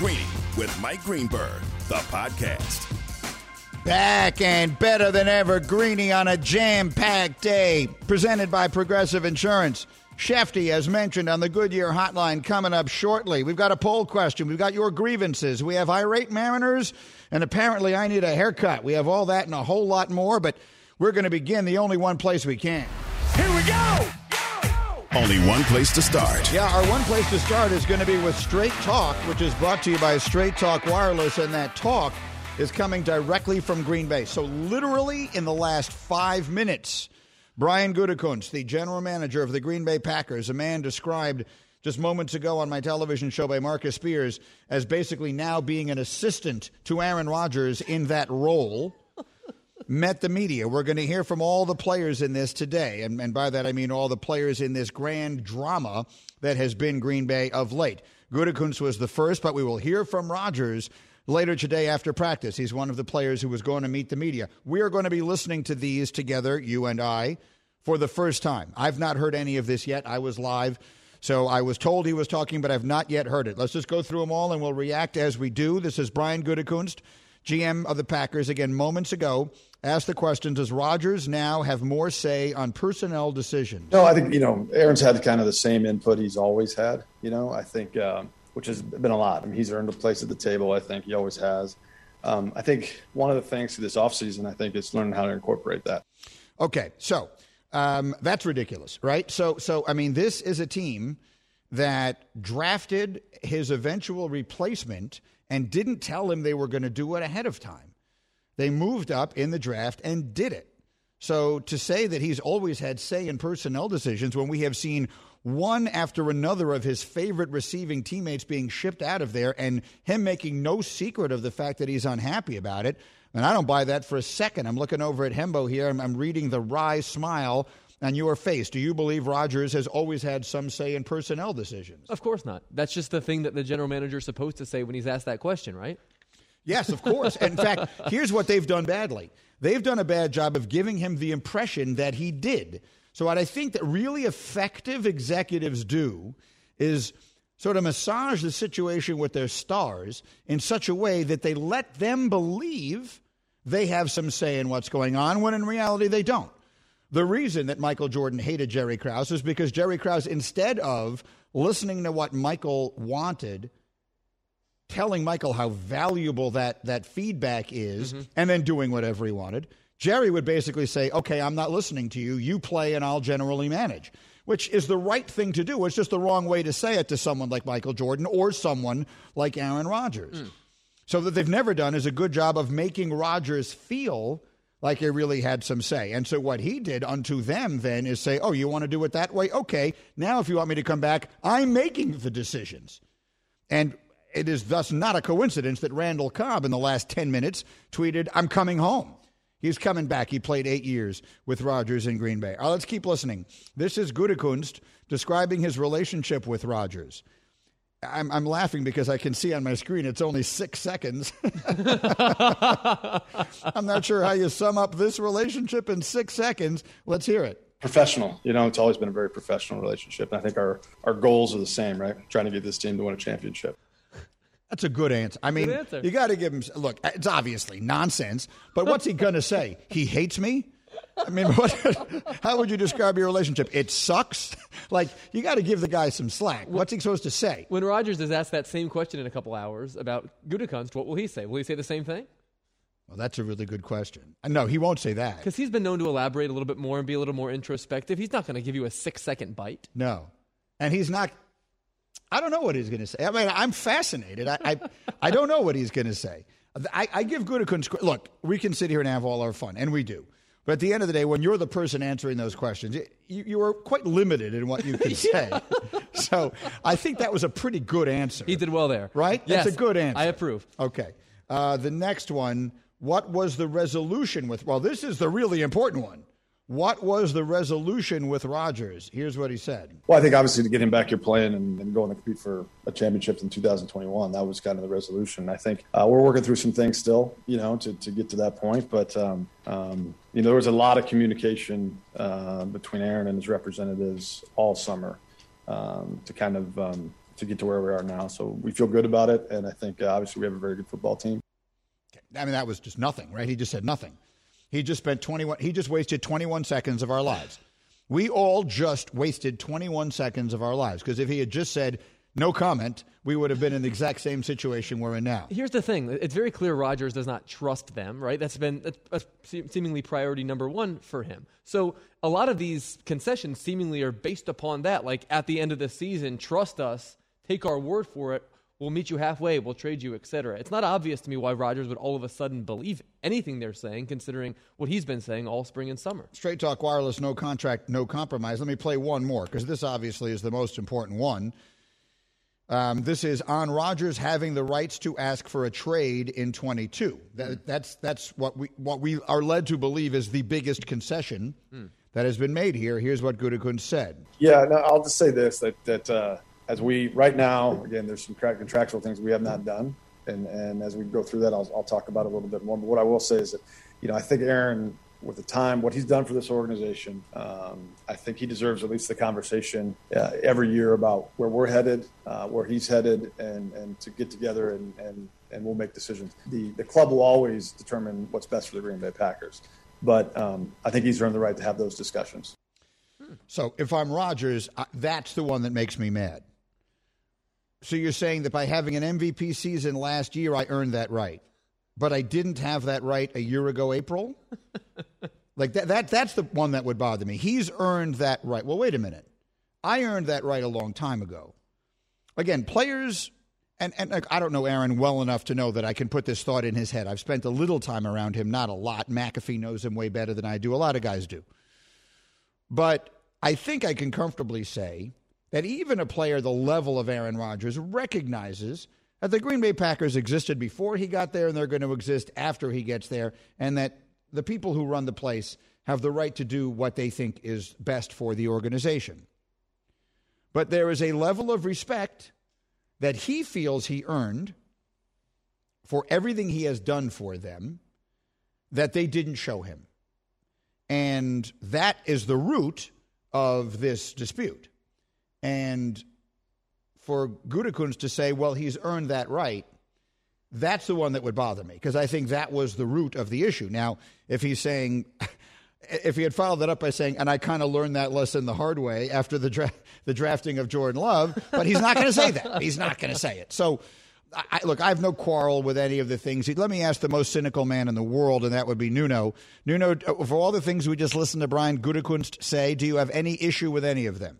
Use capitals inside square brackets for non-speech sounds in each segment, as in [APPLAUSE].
Greeny with Mike Greenberg, the podcast. Back and better than ever, Greeny on a jam packed day. Presented by Progressive Insurance. Shefty, as mentioned on the Goodyear hotline, coming up shortly. We've got a poll question. We've got your grievances. We have irate mariners, and apparently I need a haircut. We have all that and a whole lot more, but we're going to begin the only one place we can. Here we go! Only one place to start. Yeah, our one place to start is going to be with Straight Talk, which is brought to you by Straight Talk Wireless, and that talk is coming directly from Green Bay. So, literally in the last five minutes, Brian Gutekunst, the general manager of the Green Bay Packers, a man described just moments ago on my television show by Marcus Spears as basically now being an assistant to Aaron Rodgers in that role met the media. We're going to hear from all the players in this today. And, and by that, I mean all the players in this grand drama that has been Green Bay of late. Gutekunst was the first, but we will hear from Rodgers later today after practice. He's one of the players who was going to meet the media. We are going to be listening to these together, you and I, for the first time. I've not heard any of this yet. I was live. So I was told he was talking, but I've not yet heard it. Let's just go through them all and we'll react as we do. This is Brian Gutekunst, GM of the Packers, again moments ago asked the question Does Rodgers now have more say on personnel decisions? No, I think, you know, Aaron's had kind of the same input he's always had, you know, I think, uh, which has been a lot. I mean, he's earned a place at the table, I think he always has. Um, I think one of the things to this offseason, I think, is learning how to incorporate that. Okay, so um, that's ridiculous, right? So, so I mean, this is a team that drafted his eventual replacement and didn't tell him they were going to do it ahead of time. They moved up in the draft and did it. So to say that he's always had say in personnel decisions when we have seen one after another of his favorite receiving teammates being shipped out of there and him making no secret of the fact that he's unhappy about it. And I don't buy that for a second. I'm looking over at Hembo here. I'm, I'm reading the wry smile on your face. Do you believe Rodgers has always had some say in personnel decisions? Of course not. That's just the thing that the general manager is supposed to say when he's asked that question, right? Yes, of course. in [LAUGHS] fact, here's what they've done badly they've done a bad job of giving him the impression that he did. So, what I think that really effective executives do is sort of massage the situation with their stars in such a way that they let them believe they have some say in what's going on when in reality they don't. The reason that Michael Jordan hated Jerry Krause is because Jerry Krause, instead of listening to what Michael wanted, telling Michael how valuable that, that feedback is mm-hmm. and then doing whatever he wanted, Jerry would basically say, Okay, I'm not listening to you. You play and I'll generally manage, which is the right thing to do. It's just the wrong way to say it to someone like Michael Jordan or someone like Aaron Rodgers. Mm. So, that they've never done is a good job of making Rodgers feel like he really had some say. And so, what he did unto them then is say, Oh, you want to do it that way? Okay, now if you want me to come back, I'm making the decisions. And it is thus not a coincidence that Randall Cobb in the last 10 minutes tweeted, I'm coming home. He's coming back. He played eight years with Rodgers in Green Bay. Right, let's keep listening. This is Gutekunst describing his relationship with Rodgers. I'm, I'm laughing because I can see on my screen it's only six seconds. [LAUGHS] I'm not sure how you sum up this relationship in six seconds. Let's hear it professional. You know, it's always been a very professional relationship. And I think our, our goals are the same, right? Trying to get this team to win a championship. That's a good answer. I mean, answer. you got to give him. Look, it's obviously nonsense, but what's he going to say? He hates me. I mean, [LAUGHS] what, how would you describe your relationship? It sucks. [LAUGHS] Like you got to give the guy some slack. What's he supposed to say? When Rodgers is asked that same question in a couple hours about Gutekunst, what will he say? Will he say the same thing? Well, that's a really good question. Uh, no, he won't say that because he's been known to elaborate a little bit more and be a little more introspective. He's not going to give you a six-second bite. No, and he's not I don't know what he's going to say. I mean, I'm fascinated. I, I, I don't know what he's going to say. I, I give Gutekunst look. We can sit here and have all our fun, and we do. But at the end of the day, when you're the person answering those questions, you, you are quite limited in what you can [LAUGHS] say. so I think that was a pretty good answer. He did well there, right? Yes, That's a good answer. I approve. Okay. Uh, the next one. What was the resolution with? Well, this is the really important one. What was the resolution with Rodgers? Here's what he said. Well, I think obviously to get him back here playing and, and going to compete for a championship in 2021, that was kind of the resolution. I think uh, we're working through some things still, you know, to, to get to that point. But, um, um, you know, there was a lot of communication uh, between Aaron and his representatives all summer um, to kind of um, to get to where we are now. So we feel good about it, and I think uh, obviously we have a very good football team. I mean, that was just nothing, right? He just said nothing. He just spent 21, he just wasted 21 seconds of our lives. We all just wasted 21 seconds of our lives because if he had just said no comment, we would have been in the exact same situation we're in now. Here's the thing: it's very clear Rodgers does not trust them. Right? That's been a, seemingly priority number one for him. So a lot of these concessions seemingly are based upon that. Like at the end of the season, trust us, take our word for it. We'll meet you halfway. We'll trade you, etc. It's not obvious to me why Rodgers would all of a sudden believe anything they're saying, considering what he's been saying all spring and summer. Straight Talk Wireless, no contract, no compromise. Let me play one more because this obviously is the most important one. Um, this is on Rodgers having the rights to ask for a trade in 22. That, that's that's what we what we are led to believe is the biggest concession mm. that has been made here. Here's what Gutekunst said. Yeah, no, I'll just say this: that that uh, as we right now, again, there's some contractual things we have not done, and and as we go through that, I'll, I'll talk about it a little bit more. But what I will say is that, you know, I think Aaron, with the time, what he's done for this organization, um, I think he deserves at least the conversation uh, every year about where we're headed, uh, where he's headed, and and to get together and and and we'll make decisions. The the club will always determine what's best for the Green Bay Packers, but um, I think he's earned the right to have those discussions. So if I'm Rodgers, that's the one that makes me mad. So you're saying that by having an MVP season last year, I earned that right, but I didn't have that right a year ago, April. [LAUGHS] like that, that that's the one that would bother me. He's earned that right. Well, wait a minute. I earned that right a long time ago. Again, players, and, and like, I don't know Aaron well enough to know that I can put this thought in his head. I've spent a little time around him, not a lot. McAfee knows him way better than I do. A lot of guys do. But I think I can comfortably say that even a player the level of Aaron Rodgers recognizes that the Green Bay Packers existed before he got there and they're going to exist after he gets there, and that the people who run the place have the right to do what they think is best for the organization. But there is a level of respect that he feels he earned for everything he has done for them that they didn't show him. And that is the root of this dispute. And for Gutekunst to say, well, he's earned that right, that's the one that would bother me because I think that was the root of the issue. Now, if he's saying, [LAUGHS] if he had followed that up by saying, and I kind of learned that lesson the hard way after the, dra- the drafting of Jordan Love, but he's not going to say that. [LAUGHS] He's not going to say it. So, I, look, I have no quarrel with any of the things. Let me ask the most cynical man in the world, and that would be Nuno. Nuno, uh, for all the things we just listened to Brian Gutekunst say, do you have any issue with any of them?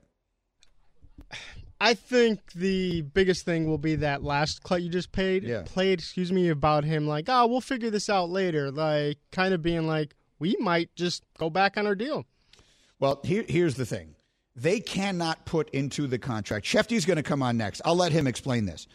I think the biggest thing will be that last cut you just paid yeah. played, excuse me, about him like, oh, we'll figure this out later. Like kind of being like, we might just go back on our deal. Well, here, here's the thing. They cannot put into the contract. Shefty's going to come on next. I'll let him explain this.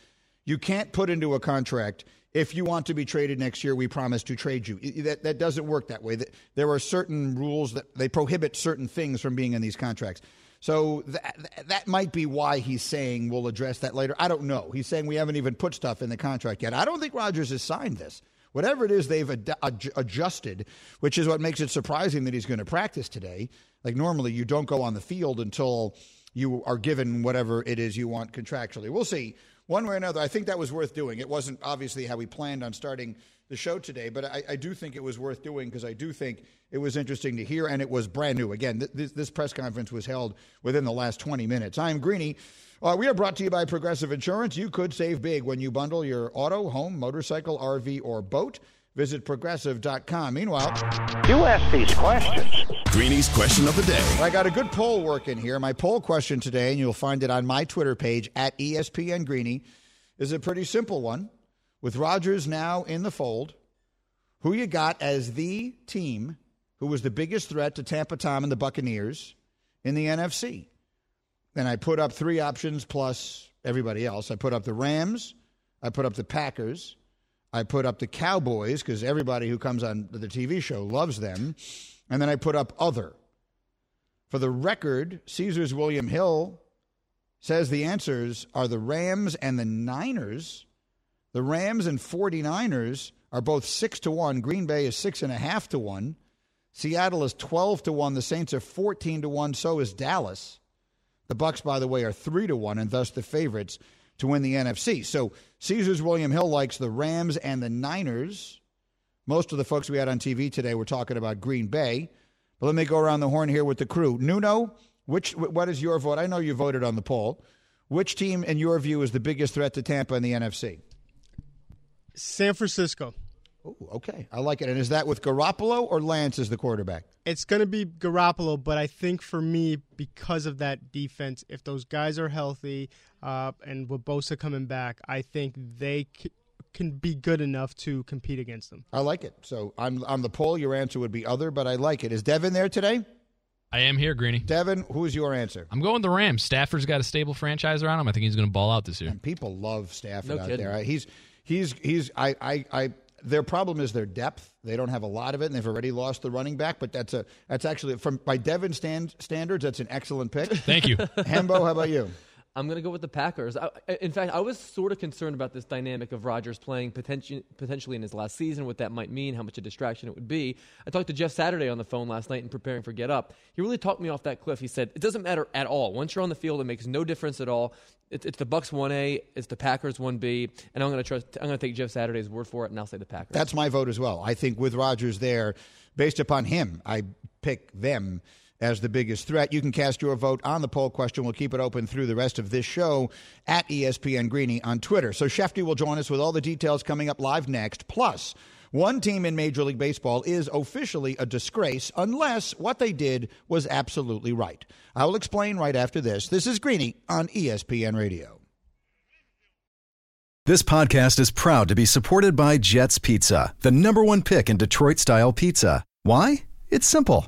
You can't put into a contract if you want to be traded next year, we promise to trade you. That, that doesn't work that way. There are certain rules that they prohibit certain things from being in these contracts. So that, that might be why he's saying we'll address that later. I don't know. He's saying we haven't even put stuff in the contract yet. I don't think Rodgers has signed this. Whatever it is they've ad- adjusted, which is what makes it surprising that he's going to practice today. Like normally, you don't go on the field until you are given whatever it is you want contractually. We'll see. One way or another, I think that was worth doing. It wasn't obviously how we planned on starting the show today, but I, I do think it was worth doing because I do think it was interesting to hear, and it was brand new. Again, this, this press conference was held within the last 20 minutes. I'm Greeny. Uh, we are brought to you by Progressive Insurance. You could save big when you bundle your auto, home, motorcycle, RV, or boat. Visit progressive.com. Meanwhile, you ask these questions. Greeny's question of the day. I got a good poll working here. My poll question today, and you'll find it on my Twitter page at ESPN Greeny, is a pretty simple one. With Rodgers now in the fold, who you got as the team who was the biggest threat to Tampa Tom and the Buccaneers in the NFC? Then I put up three options plus everybody else. I put up the Rams, I put up the Packers, I put up the Cowboys because everybody who comes on the TV show loves them, and then I put up other. For the record, Caesars William Hill says the answers are the Rams and the Niners the Rams and 49ers are both 6 to 1. Green Bay is 6.5 to 1. Seattle is 12 to 1. The Saints are 14 to 1. So is Dallas. The Bucks, by the way, are 3 to 1 and thus the favorites to win the NFC. So Caesars William Hill likes the Rams and the Niners. Most of the folks we had on TV today were talking about Green Bay. But let me go around the horn here with the crew. Nuno, which what is your vote? I know you voted on the poll. Which team, in your view, is the biggest threat to Tampa in the NFC? San Francisco. Ooh, okay, I like it. And is that with Garoppolo or Lance as the quarterback? It's going to be Garoppolo, but I think for me, because of that defense, if those guys are healthy uh, and with Bosa coming back, I think they c- can be good enough to compete against them. I like it. So on on the poll, your answer would be other, but I like it. Is Devin there today? I am here, Greeny. Devin, who's your answer? I'm going the Rams. Stafford's got a stable franchise around him. I think he's going to ball out this year. And people love Stafford No out kidding. there. He's he's he's I, I I their problem is their depth. They don't have a lot of it, and they've already lost the running back. But that's a that's actually from by Devin stand, standards, that's an excellent pick. Thank you. [LAUGHS] Hembo, how about you? I'm going to go with the Packers. I, in fact, I was sort of concerned about this dynamic of Rodgers playing potentially, potentially in his last season, what that might mean, how much a distraction it would be. I talked to Jeff Saturday on the phone last night in preparing for Get Up. He really talked me off that cliff. He said, it doesn't matter at all. Once you're on the field, it makes no difference at all. It's, it's the Bucks 1A, it's the Packers 1B, and I'm going to trust. I'm going to take Jeff Saturday's word for it, and I'll say the Packers. That's my vote as well. I think with Rodgers there, based upon him, I pick them as the biggest threat. You can cast your vote on the poll question. We'll keep it open through the rest of this show at ESPN Greeny on Twitter. So Shefty will join us with all the details coming up live next. Plus, one team in Major League Baseball is officially a disgrace unless what they did was absolutely right. I will explain right after this. This is Greeny on ESPN Radio. This podcast is proud to be supported by Jets Pizza, the number one pick in Detroit style pizza. Why? It's simple.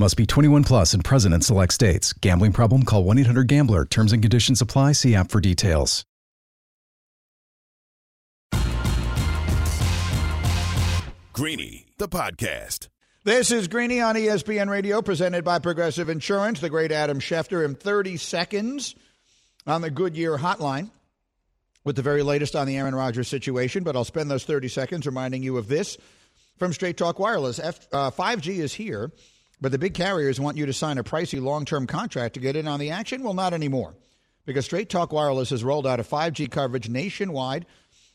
Must be 21 plus and present in select states. Gambling problem? Call 1 800 Gambler. Terms and conditions apply. See app for details. Greeny, the podcast. This is Greeny on ESPN Radio, presented by Progressive Insurance. The great Adam Schefter in 30 seconds on the Goodyear Hotline with the very latest on the Aaron Rodgers situation. But I'll spend those 30 seconds reminding you of this from Straight Talk Wireless. F, uh, 5G is here, but the big carriers want you to sign a pricey long term contract to get in on the action. Well, not anymore, because Straight Talk Wireless has rolled out a 5G coverage nationwide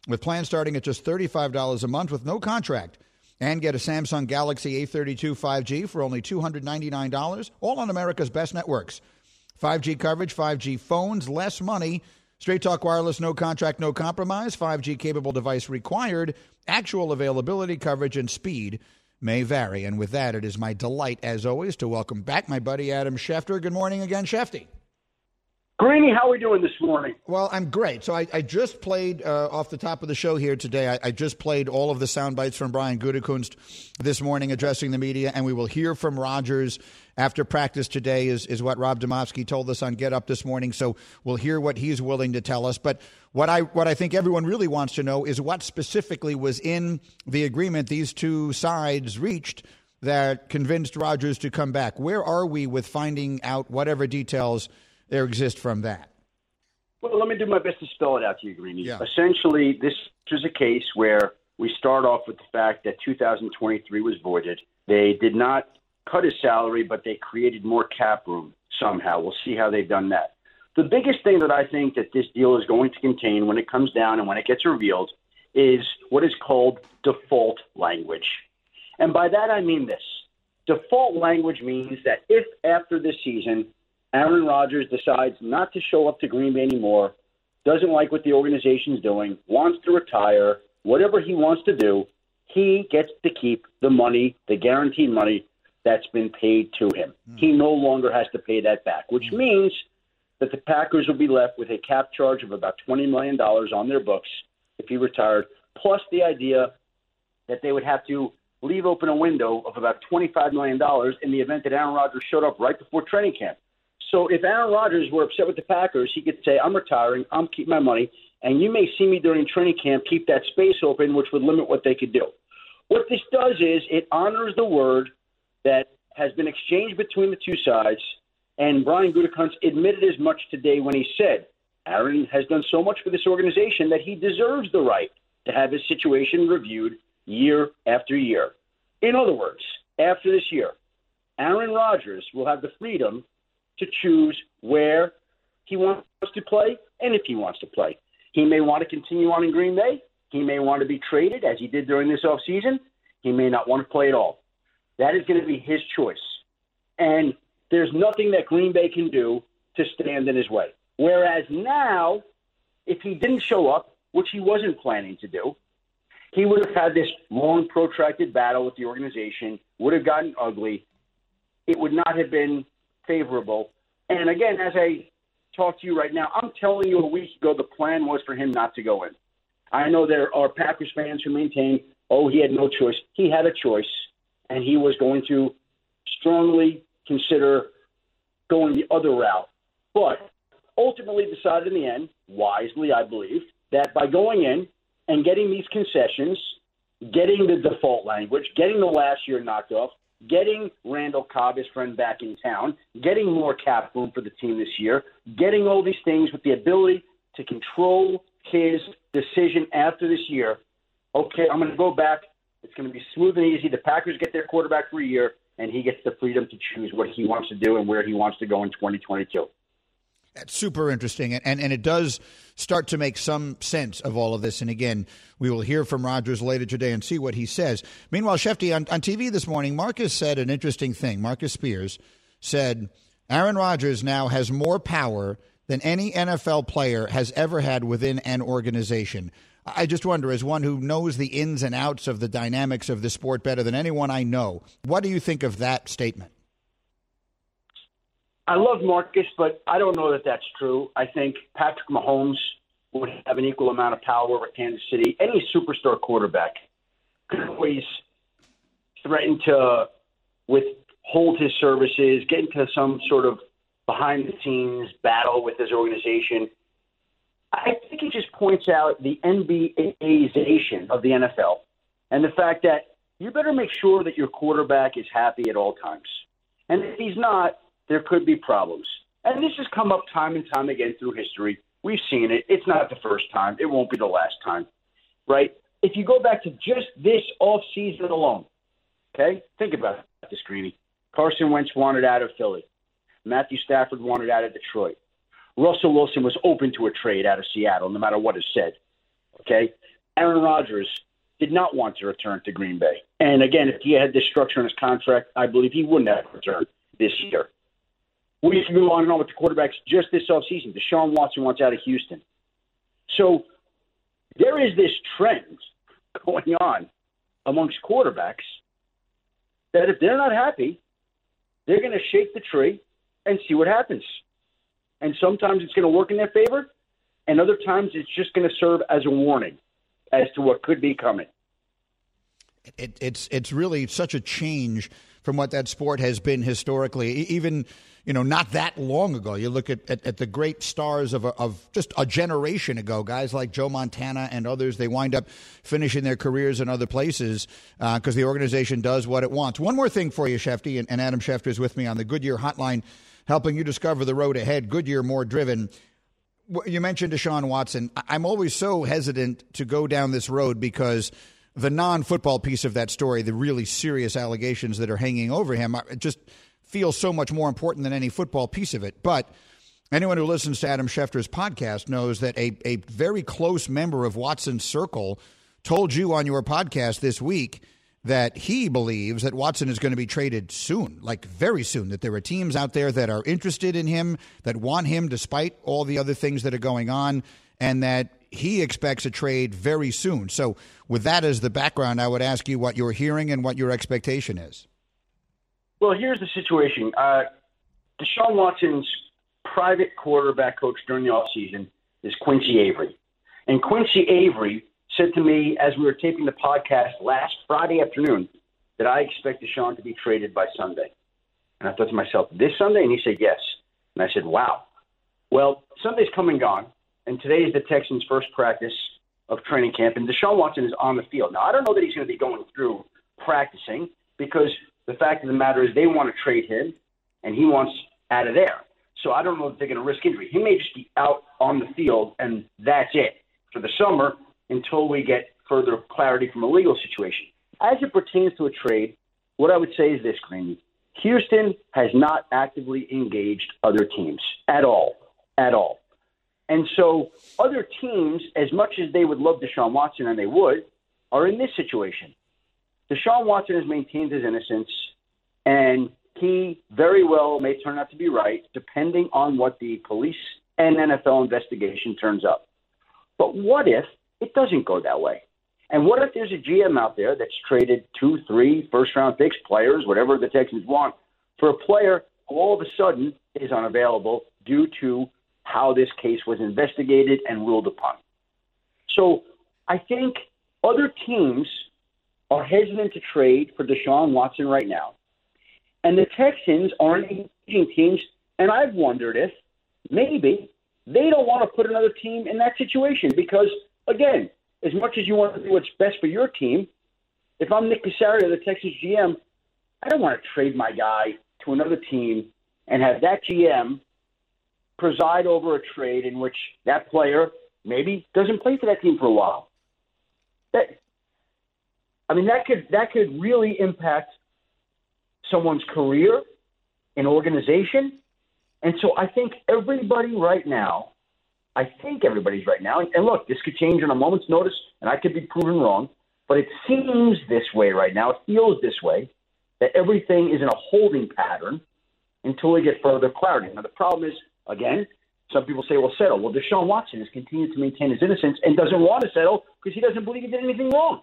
with plans starting at just $35 a month with no contract. And get a Samsung Galaxy A32 5G for only $299, all on America's best networks. 5G coverage, 5G phones, less money. Straight Talk Wireless, no contract, no compromise. 5G capable device required. Actual availability, coverage, and speed may vary. And with that, it is my delight, as always, to welcome back my buddy Adam Schefter. Good morning again, Shefty. Greeny, how are we doing this morning? Well, I'm great. So I, I just played uh, off the top of the show here today. I, I just played all of the sound bites from Brian Gutekunst this morning addressing the media, and we will hear from Rodgers after practice today. Is is what Rob Demovsky told us on Get Up this morning. So we'll hear what he's willing to tell us. But what I what I think everyone really wants to know is what specifically was in the agreement these two sides reached that convinced Rodgers to come back. Where are we with finding out whatever details there exist from that? Well, let me do my best to spell it out to you, Greeny. Yeah. Essentially, this was a case where we start off with the fact that 2023 was voided. They did not cut his salary, but they created more cap room somehow. We'll see how they've done that. The biggest thing that I think that this deal is going to contain when it comes down and when it gets revealed is what is called default language. And by that I mean this. Default language means that if after this season Aaron Rodgers decides not to show up to Green Bay anymore, doesn't like what the organization's doing, wants to retire, whatever he wants to do, he gets to keep the money, the guaranteed money that's been paid to him. Mm. He no longer has to pay that back, which mm. means that the Packers will be left with a cap charge of about $20 million on their books if he retired, plus the idea that they would have to leave open a window of about $25 million in the event that Aaron Rodgers showed up right before training camp. So if Aaron Rodgers were upset with the Packers, he could say, I'm retiring, I'm keeping my money, and you may see me during training camp keep that space open, which would limit what they could do. What this does is it honors the word that has been exchanged between the two sides, and Brian Gutekunst admitted as much today when he said, Aaron has done so much for this organization that he deserves the right to have his situation reviewed year after year. In other words, after this year, Aaron Rodgers will have the freedom to choose where he wants to play and if he wants to play. He may want to continue on in Green Bay. He may want to be traded, as he did during this offseason. He may not want to play at all. That is going to be his choice. And there's nothing that Green Bay can do to stand in his way. Whereas now, if he didn't show up, which he wasn't planning to do, he would have had this long, protracted battle with the organization, would have gotten ugly. It would not have been favorable. And again, as I talk to you right now, I'm telling you a week ago the plan was for him not to go in. I know there are Packers fans who maintain, oh, he had no choice. He had a choice, and he was going to strongly consider going the other route. But ultimately decided in the end, wisely, I believe, that by going in and getting these concessions, getting the default language, getting the last year knocked off, getting Randall Cobb, his friend, back in town, getting more cap room for the team this year, getting all these things with the ability to control his decision after this year. Okay, I'm going to go back. It's going to be smooth and easy. The Packers get their quarterback for a year, and he gets the freedom to choose what he wants to do and where he wants to go in 2022. That's super interesting, and, and, it does start to make some sense of all of this. And again, we will hear from Rodgers later today and see what he says. Meanwhile, Shefty, on, on TV this morning, Marcus said an interesting thing. Marcus Spears said Aaron Rodgers now has more power than any NFL player has ever had within an organization. I just wonder, as one who knows the ins and outs of the dynamics of the sport better than anyone I know, what do you think of that statement? I love Marcus, but I don't know that that's true. I think Patrick Mahomes would have an equal amount of power with Kansas City. Any superstar quarterback could always threaten to withhold his services, get into some sort of behind the scenes battle with his organization. I think it just points out the NBAization of the NFL and the fact that you better make sure that your quarterback is happy at all times. And if he's not, there could be problems. And this has come up time and time again through history. We've seen it. It's not the first time. It won't be the last time, right? If you go back to just this off season alone, okay, think about this, Greeny. Carson Wentz wanted out of Philly. Matthew Stafford wanted out of Detroit. Russell Wilson was open to a trade out of Seattle, no matter what is said. Okay, Aaron Rodgers did not want to return to Green Bay. And again, if he had this structure in his contract, I believe he wouldn't have returned this year. We can go on and on with the quarterbacks just this offseason. Deshaun Watson wants out of Houston. So there is this trend [LAUGHS] going on amongst quarterbacks that if they're not happy, they're going to shake the tree and see what happens. And sometimes it's going to work in their favor, and other times it's just going to serve as a warning as to what could be coming. It, it's it's really such a change from what that sport has been historically. Even you know, not that long ago. You look at, at, at the great stars of, a, of just a generation ago, guys like Joe Montana and others, they wind up finishing their careers in other places because uh, the organization does what it wants. One more thing for you, Shefty, and, and Adam Schefter is with me on the Goodyear hotline, helping you discover the road ahead. Goodyear more driven. You mentioned Deshaun Watson. I'm always so hesitant to go down this road because the non football piece of that story, the really serious allegations that are hanging over him, just – feels so much more important than any football piece of it. But anyone who listens to Adam Schefter's podcast knows that a, a very close member of Watson's circle told you on your podcast this week that he believes that Watson is going to be traded soon, like very soon, that there are teams out there that are interested in him, that want him despite all the other things that are going on, and that he expects a trade very soon. So, with that as the background, I would ask you what you're hearing and what your expectation is. Well, here's the situation. Uh, Deshaun Watson's private quarterback coach during the offseason is Quincy Avery. And Quincy Avery said to me as we were taping the podcast last Friday afternoon that I expect Deshaun to be traded by Sunday. And I thought to myself, this Sunday? And he said, yes. And I said, wow. Well, Sunday's come and gone, and today is the Texans' first practice of training camp, and Deshaun Watson is on the field. Now, I don't know that he's going to be going through practicing because the fact of the matter is they want to trade him, and he wants out of there. So I don't know if they're going to risk injury. He may just be out on the field, and that's it for the summer until we get further clarity from a legal situation. As it pertains to a trade, what I would say is this, Greeny. Houston has not actively engaged other teams at all, at all. And so other teams, as much as they would love Deshaun Watson, and they would, are in this situation. Deshaun Watson has maintained his innocence, and he very well may turn out to be right, depending on what the police and NFL investigation turns up. But what if it doesn't go that way? And what if there's a GM out there that's traded two, three first round picks, players, whatever the Texans want, for a player who all of a sudden is unavailable due to how this case was investigated and ruled upon? So I think other teams are hesitant to trade for Deshaun Watson right now. And the Texans aren't engaging teams. And I've wondered if maybe they don't want to put another team in that situation because, again, as much as you want to do what's best for your team, if I'm Nick Caserio, the Texas GM, I don't want to trade my guy to another team and have that GM preside over a trade in which that player maybe doesn't play for that team for a while. That, I mean, that could that could really impact someone's career, an organization, and so I think everybody right now, I think everybody's right now, and look, this could change on a moment's notice, and I could be proven wrong, but it seems this way right now. It feels this way that everything is in a holding pattern until we get further clarity. Now, the problem is, again, some people say, well, settle. Well, Deshaun Watson has continued to maintain his innocence and doesn't want to settle because he doesn't believe he did anything wrong.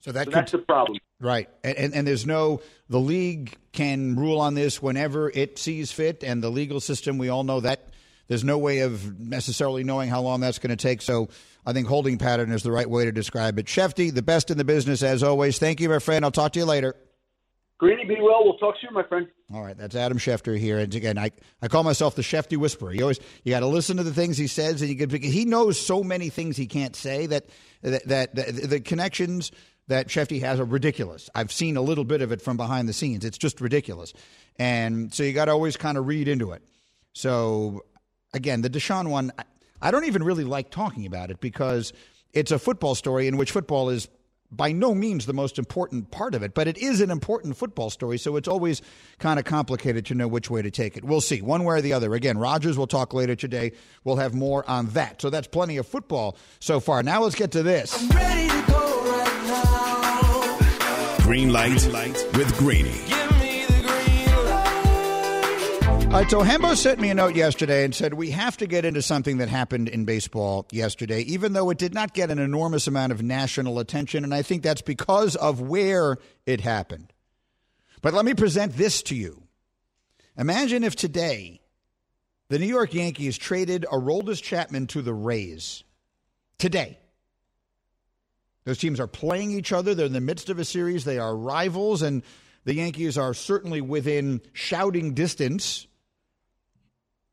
So, that so could, that's the problem. Right. And, and, and, there's no, the league can rule on this whenever it sees fit. And the legal system, we all know that there's no way of necessarily knowing how long that's going to take. So I think holding pattern is the right way to describe it. Shefty, the best in the business as always. Thank you, my friend. I'll talk to you later. Greeny, be well. We'll talk soon, my friend. All right, that's Adam Schefter here. And again, I, I call myself the Shefty Whisperer. You always you got to listen to the things he says, and you get he knows so many things he can't say that that, that, that the connections that Shefty has are ridiculous. I've seen a little bit of it from behind the scenes. It's just ridiculous. And so you got to always kind of read into it. So again, the Deshaun one, I don't even really like talking about it because it's a football story in which football is by no means the most important part of it, but it is an important football story, so it's always kind of complicated to know which way to take it. We'll see, one way or the other. Again, Rodgers will talk later today. We'll have more on that. So that's plenty of football so far. Now let's get to this. Green light with Greeny. So Hembo sent me a note yesterday and said we have to get into something that happened in baseball yesterday, even though it did not get an enormous amount of national attention, and I think that's because of where it happened. But let me present this to you. Imagine if today the New York Yankees traded Aroldis Chapman to the Rays. Today. Those teams are playing each other. They're in the midst of a series. They are rivals, and the Yankees are certainly within shouting distance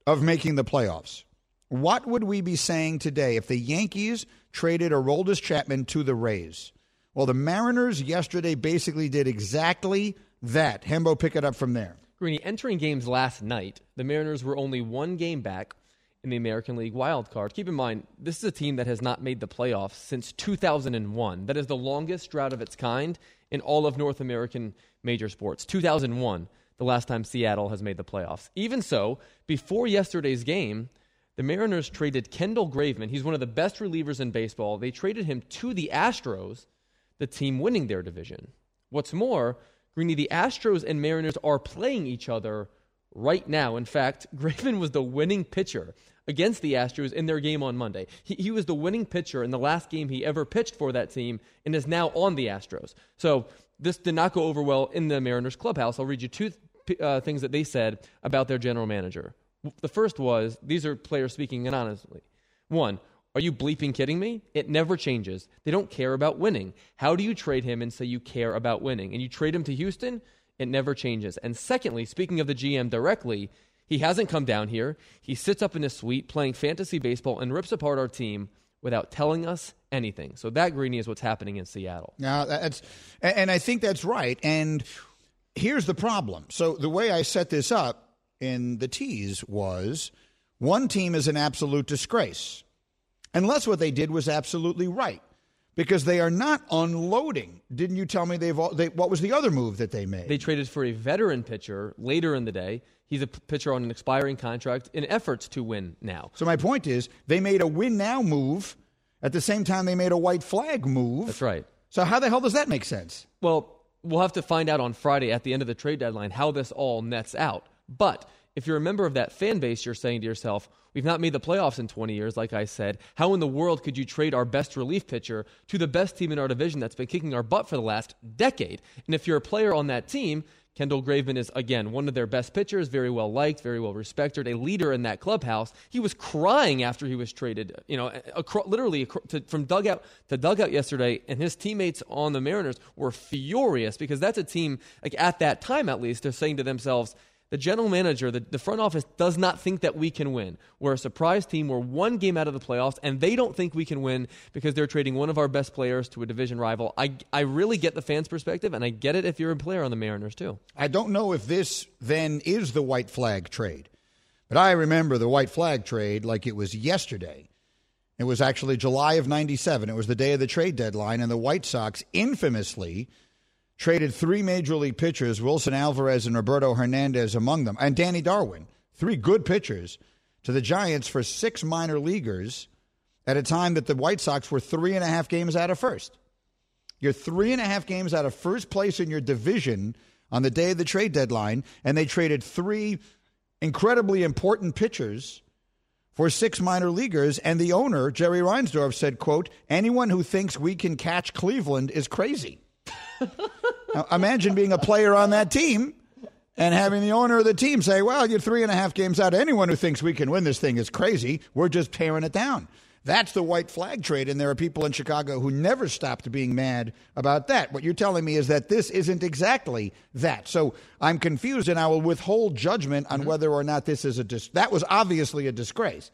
of making the playoffs. What would we be saying today if the Yankees traded Aroldis Chapman to the Rays? Well, the Mariners yesterday basically did exactly that. Hembo, pick it up from there. Greeny, entering games last night, the Mariners were only one game back in the American League wild card. Keep in mind, this is a team that has not made the playoffs since 2001. That is the longest drought of its kind in all of North American major sports. 2001, the last time Seattle has made the playoffs. Even so, before yesterday's game, the Mariners traded Kendall Graveman. He's one of the best relievers in baseball. They traded him to the Astros the team winning their division. What's more, Greeny, the Astros and Mariners are playing each other right now. In fact, [LAUGHS] Graveman was the winning pitcher against the Astros in their game on Monday. He, he, was the winning pitcher in the last game he ever pitched for that team and is now on the Astros. So this did not go over well in the Mariners clubhouse. I'll read you two uh, things that they said about their general manager. The first was these are players speaking anonymously. One, are you bleeping kidding me? It never changes. They don't care about winning. How do you trade him and say you care about winning? And you trade him to Houston? It never changes. And secondly, speaking of the GM directly, he hasn't come down here. He sits up in his suite playing fantasy baseball and rips apart our team without telling us anything. So that Greeny is what's happening in Seattle. Now that's and I think that's right. And here's the problem. So the way I set this up in the tease was one team is an absolute disgrace. Unless what they did was absolutely right. Because they are not unloading. Didn't you tell me they've all, they, what was the other move that they made? They traded for a veteran pitcher later in the day. He's a pitcher on an expiring contract in efforts to win now. So my point is they made a win now move at the same time they made a white flag move. That's right. So how the hell does that make sense? Well, we'll have to find out on Friday at the end of the trade deadline how this all nets out. But if you're a member of that fan base, you're saying to yourself, We've not made the playoffs in 20 years, like I said. How in the world could you trade our best relief pitcher to the best team in our division that's been kicking our butt for the last decade? And if you're a player on that team, Kendall Graveman is, again, one of their best pitchers, very well liked, very well respected, a leader in that clubhouse. He was crying after he was traded, you know, literally to, from dugout to dugout yesterday, and his teammates on the Mariners were furious because that's a team, like at that time at least, they're saying to themselves, the general manager, the, the front office does not think that we can win. We're a surprise team. We're one game out of the playoffs, and they don't think we can win because they're trading one of our best players to a division rival. I, I really get the fans' perspective, and I get it if you're a player on the Mariners, too. I don't know if this then is the white flag trade, but I remember the white flag trade like it was yesterday. It was actually July of 97. It was the day of the trade deadline, and the White Sox infamously traded three major league pitchers, Wilson Alvarez and Roberto Hernandez among them, and Danny Darwin, three good pitchers, to the Giants for six minor leaguers at a time that the White Sox were three and a half games out of first. You're three and a half games out of first place in your division on the day of the trade deadline, and they traded three incredibly important pitchers for six minor leaguers and the owner jerry reinsdorf said quote anyone who thinks we can catch cleveland is crazy now, imagine being a player on that team and having the owner of the team say, well, you're three and a half games out. Anyone who thinks we can win this thing is crazy. We're just tearing it down. That's the white flag trade, and there are people in Chicago who never stopped being mad about that. What you're telling me is that this isn't exactly that. So I'm confused, and I will withhold judgment on mm-hmm. whether or not this is a dis- that was obviously a disgrace.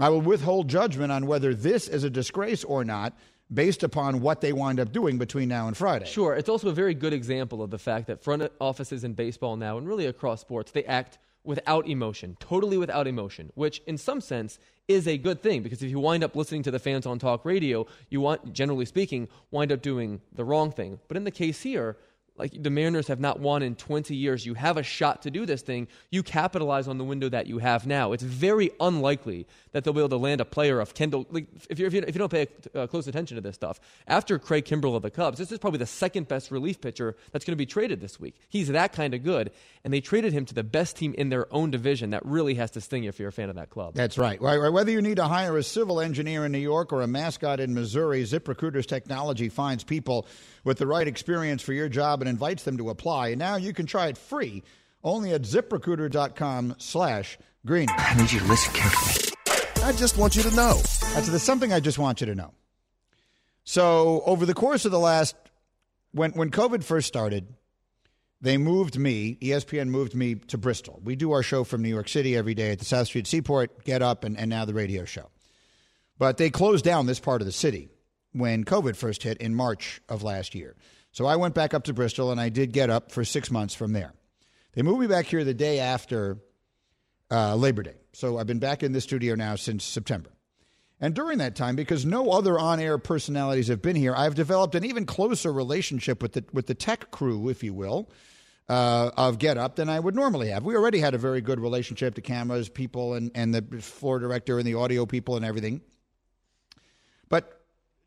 I will withhold judgment on whether this is a disgrace or not based upon what they wind up doing between now and Friday. Sure. It's also a very good example of the fact that front offices in baseball now, and really across sports, they act without emotion, totally without emotion, which in some sense is a good thing because if you wind up listening to the fans on talk radio, you want, generally speaking, wind up doing the wrong thing. But in the case here, like the Mariners have not won in 20 years. You have a shot to do this thing. You capitalize on the window that you have now. It's very unlikely that they'll be able to land a player of Kendall. Like if, if, you, if you don't pay uh, close attention to this stuff, after Craig Kimbrel of the Cubs, this is probably the second best relief pitcher that's going to be traded this week. He's that kind of good, and they traded him to the best team in their own division. That really has to sting if you're a fan of that club. That's right. Whether you need to hire a civil engineer in New York or a mascot in Missouri, ZipRecruiter's technology finds people with the right experience for your job and invites them to apply. And now you can try it free only at ziprecruiter.com slash green. I need you to listen carefully. I just want you to know. That's the something I just want you to know. So over the course of the last when when COVID first started, they moved me, ESPN moved me to Bristol. We do our show from New York City every day at the South Street Seaport, Get Up, and, and now the radio show. But they closed down this part of the city when COVID first hit in March of last year. So I went back up to Bristol and I did get up for six months from there. They moved me back here the day after uh, Labor Day. So I've been back in the studio now since September. And during that time, because no other on-air personalities have been here, I've developed an even closer relationship with the with the tech crew, if you will, uh, of Get Up than I would normally have. We already had a very good relationship, to cameras people and, and the floor director and the audio people and everything.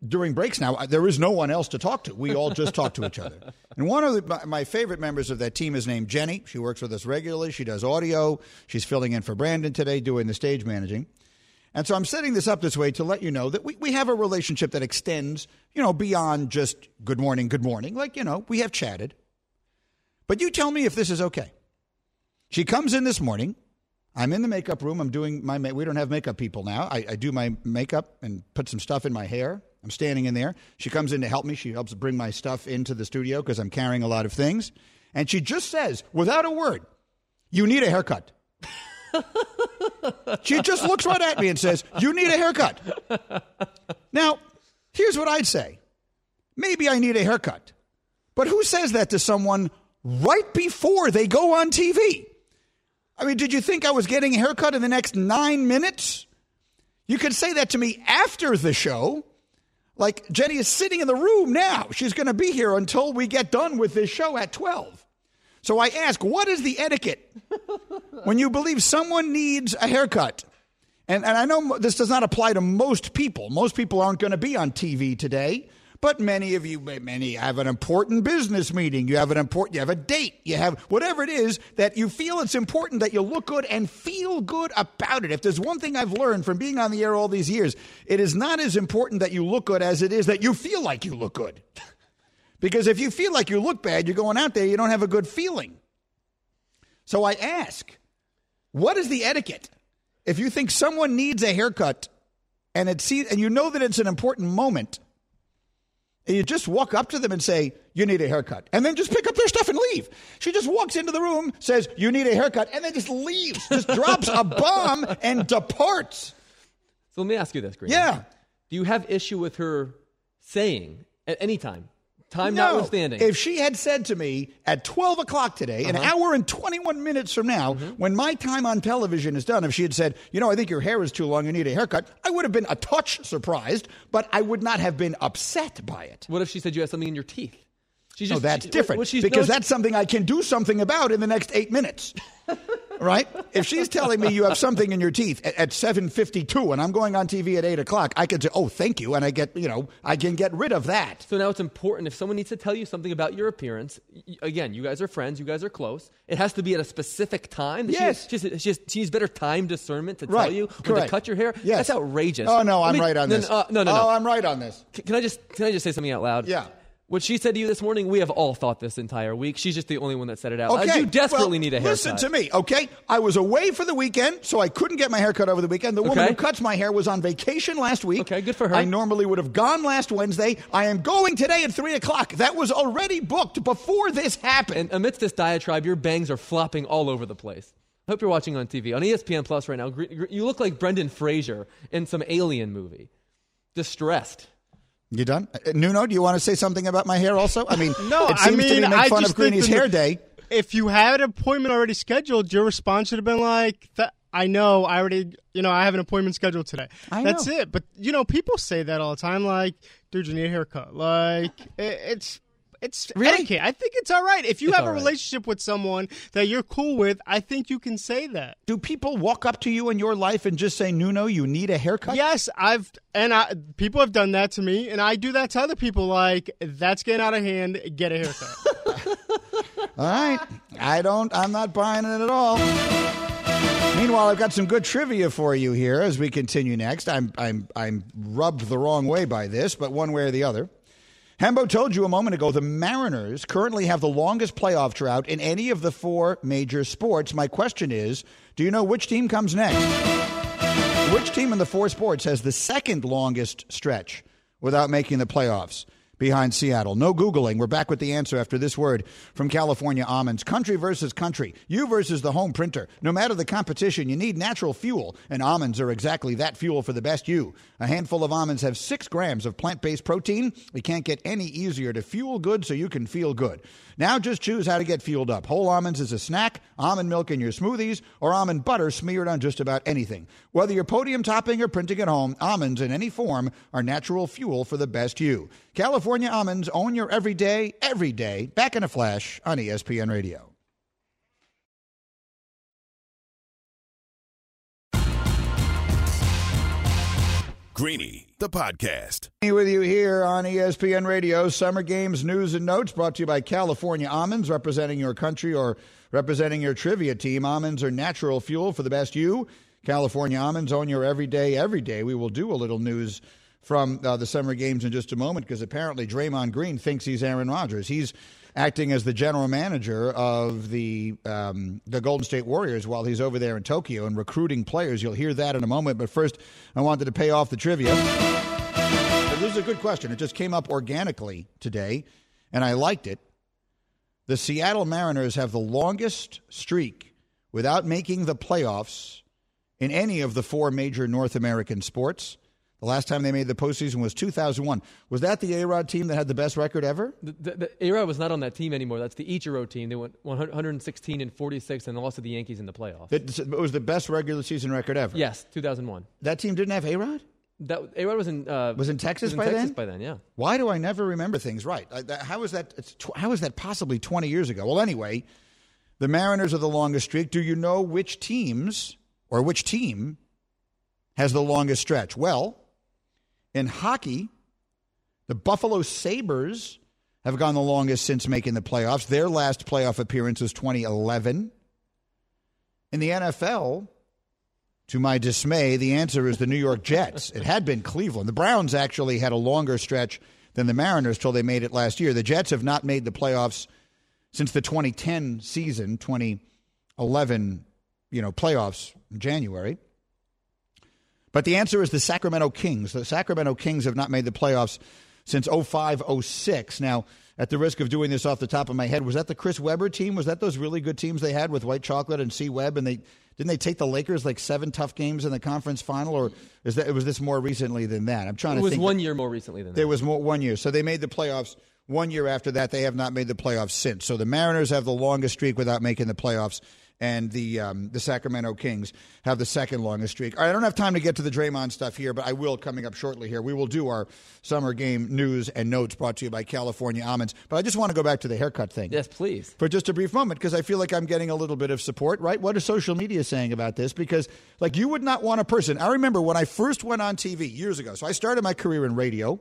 During breaks now, there is no one else to talk to. We all just talk to each other. [LAUGHS] And one of the, my, my, favorite members of that team is named Jenny. She works with us regularly. She does audio. She's filling in for Brandon today, doing the stage managing. And so I'm setting this up this way to let you know that we, we have a relationship that extends, you know, beyond just good morning, good morning. Like, you know, we have chatted. But you tell me if this is okay. She comes in this morning. I'm in the makeup room. I'm doing my. We don't have makeup people now. I, I do my makeup and put some stuff in my hair. I'm standing in there. She comes in to help me. She helps bring my stuff into the studio because I'm carrying a lot of things. And she just says, without a word, "You need a haircut." [LAUGHS] she just looks right at me and says, "You need a haircut." Now, here's what I'd say. Maybe I need a haircut. But who says that to someone right before they go on TV? I mean, did you think I was getting a haircut in the next nine minutes? You could say that to me after the show. Like, Jenny is sitting in the room now. She's going to be here until we get done with this show at 12. So I ask, what is the etiquette [LAUGHS] when you believe someone needs a haircut? And, and I know this does not apply to most people. Most people aren't going to be on TV today. But many of you, many have an important business meeting. You have an important, you have a date. You have whatever it is that you feel it's important that you look good and feel good about it. If there's one thing I've learned from being on the air all these years, it is not as important that you look good as it is that you feel like you look good. [LAUGHS] because if you feel like you look bad, you're going out there, you don't have a good feeling. So I ask, what is the etiquette? If you think someone needs a haircut and it's and you know that it's an important moment, and you just walk up to them and say, You need a haircut. And then just pick up their stuff and leave. She just walks into the room, says, You need a haircut, and then just leaves, just [LAUGHS] drops a bomb and departs. So let me ask you this, Green. Yeah. Do you have issue with her saying at any time, Time no. notwithstanding. If she had said to me at 12 o'clock today, uh-huh. an hour and 21 minutes from now, mm-hmm. when my time on television is done, if she had said, you know, I think your hair is too long, you need a haircut, I would have been a touch surprised, but I would not have been upset by it. What if she said you had something in your teeth? She's just, no, that's she, different because no, that's something I can do something about in the next eight minutes. [LAUGHS] right? If she's telling me you have something in your teeth at, at 7.52 and I'm going on TV at 8 o'clock, I could say, oh, thank you. And I get, you know, I can get rid of that. So now it's important if someone needs to tell you something about your appearance, again, you guys are friends, you guys are close. It has to be at a specific time. Yes. She, has, she, she needs better time discernment to right. tell you when to cut your hair. Yes. That's outrageous. Oh, no, I'm right on this. Uh, no, no, no. Oh, I'm right on this. Can, can I just can I just say something out loud? Yeah. What she said to you this morning, we have all thought this entire week. She's just the only one that said it out okay. You desperately well, need a haircut. Listen to me, okay? I was away for the weekend, so I couldn't get my hair cut over the weekend. The woman okay. who cuts my hair was on vacation last week. Okay, good for her. I normally would have gone last Wednesday. I am going today at 3 o'clock. That was already booked before this happened. And amidst this diatribe, your bangs are flopping all over the place. I hope you're watching on TV. On ESPN Plus right now, you look like Brendan Fraser in some alien movie. Distressed. You done? Uh, Nuno, do you want to say something about my hair also? I mean, [LAUGHS] no, it seems I mean, to me make I fun of Greeny's hair day. If you had an appointment already scheduled, your response should have been like, I know, I already, you know, I have an appointment scheduled today. I That's know. it. But, you know, people say that all the time, like, dude, you need a haircut. Like, it's it's really? etiquette. I think it's all right. If you it's have a right. relationship with someone that you're cool with, I think you can say that. Do people walk up to you in your life and just say, "Nuno, you need a haircut"? Yes, I've and I, people have done that to me, and I do that to other people. Like that's getting out of hand. Get a haircut. [LAUGHS] all right, I don't. I'm not buying it at all. Meanwhile, I've got some good trivia for you here as we continue next. I'm I'm I'm rubbed the wrong way by this, but one way or the other. Hembo told you a moment ago the Mariners currently have the longest playoff drought in any of the four major sports. My question is do you know which team comes next? Which team in the four sports has the second longest stretch without making the playoffs? Behind Seattle. No Googling. We're back with the answer after this word from California Almonds. Country versus country. You versus the home printer. No matter the competition, you need natural fuel, and almonds are exactly that fuel for the best you. A handful of almonds have six grams of plant based protein. It can't get any easier to fuel good so you can feel good. Now just choose how to get fueled up. Whole almonds as a snack, almond milk in your smoothies, or almond butter smeared on just about anything. Whether you're podium topping or printing at home, almonds in any form are natural fuel for the best you. California almonds own your everyday, every day. Back in a flash on ESPN Radio. Greeny the podcast. With you here on ESPN Radio, Summer Games News and Notes brought to you by California Almonds, representing your country or representing your trivia team. Almonds are natural fuel for the best you. California Almonds own your everyday, every day. We will do a little news from uh, the Summer Games in just a moment because apparently Draymond Green thinks he's Aaron Rodgers. He's acting as the general manager of the um, the Golden State Warriors while he's over there in Tokyo and recruiting players. You'll hear that in a moment. But first, I wanted to pay off the trivia. This is a good question. It just came up organically today, and I liked it. The Seattle Mariners have the longest streak without making the playoffs in any of the four major North American sports. The last time they made the postseason was 2001. Was that the A Rod team that had the best record ever? The, A Rod was not on that team anymore. That's the Ichiro team. They went 116 and 46 and lost to the Yankees in the playoffs. It, it was the best regular season record ever. Yes, 2001. That team didn't have A Rod. That A Rod was in uh, was in Texas was in by Texas then. By then, yeah. Why do I never remember things right? I, that, how is that? Tw- how is that possibly 20 years ago? Well, anyway, the Mariners are the longest streak. Do you know which teams or which team has the longest stretch? Well. In hockey, the Buffalo Sabres have gone the longest since making the playoffs. Their last playoff appearance was 2011. In the NFL, to my dismay, the answer is the New York Jets. It had been Cleveland. The Browns actually had a longer stretch than the Mariners till they made it last year. The Jets have not made the playoffs since the 2010 season, 2011, you know, playoffs in January. But the answer is the Sacramento Kings. The Sacramento Kings have not made the playoffs since 05 06. Now, at the risk of doing this off the top of my head, was that the Chris Webber team? Was that those really good teams they had with White Chocolate and C Webb? And they didn't they take the Lakers like seven tough games in the conference final, or is that was this more recently than that? I'm trying it to. It was one year more recently than that. There was more one year, so they made the playoffs. One year after that, they have not made the playoffs since. So the Mariners have the longest streak without making the playoffs and the um, the Sacramento Kings have the second longest streak. Right, I don't have time to get to the Draymond stuff here, but I will coming up shortly here. We will do our summer game news and notes brought to you by California Almonds. But I just want to go back to the haircut thing. Yes, please. For just a brief moment, because I feel like I'm getting a little bit of support, right? What is social media saying about this? Because, like, you would not want a person. I remember when I first went on TV years ago. So I started my career in radio.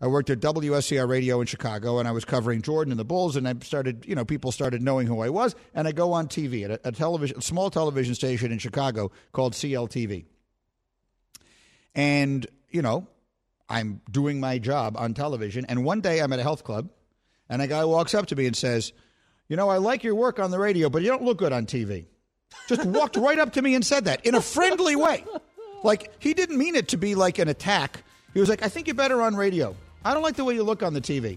I worked at WSCR Radio in Chicago, and I was covering Jordan and the Bulls. And I started, you know, people started knowing who I was. And I go on TV at a, a television, a small television station in Chicago called CLTV. And you know, I'm doing my job on television. And one day I'm at a health club, and a guy walks up to me and says, "You know, I like your work on the radio, but you don't look good on TV." Just walked right up to me and said that in a friendly way, like he didn't mean it to be like an attack. He was like, "I think you're better on radio." I don't like the way you look on the TV.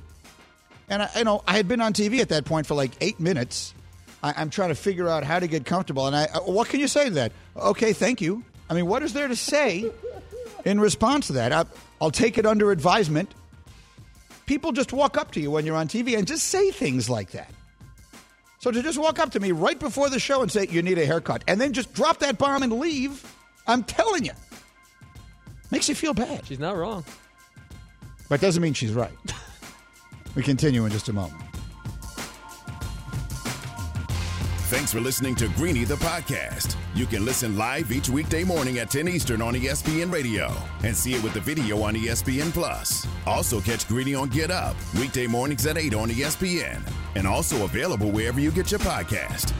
And I, you know, I had been on TV at that point for like eight minutes. I, am trying to figure out how to get comfortable. And I, uh, what can you say to that? Okay, thank you. I mean, what is there to say in response to that? I, I'll take it under advisement. People just walk up to you when you're on TV and just say things like that. So to just walk up to me right before the show and say you need a haircut, and then just drop that bomb and leave, I'm telling you, makes you feel bad. She's not wrong. But doesn't mean she's right. we continue in just a moment. Thanks for listening to Greeny the podcast. You can listen live each weekday morning at 10 Eastern on ESPN Radio and see it with the video on ESPN Plus. Also catch Greeny on Get Up weekday mornings at 8 on ESPN and also available wherever you get your podcast.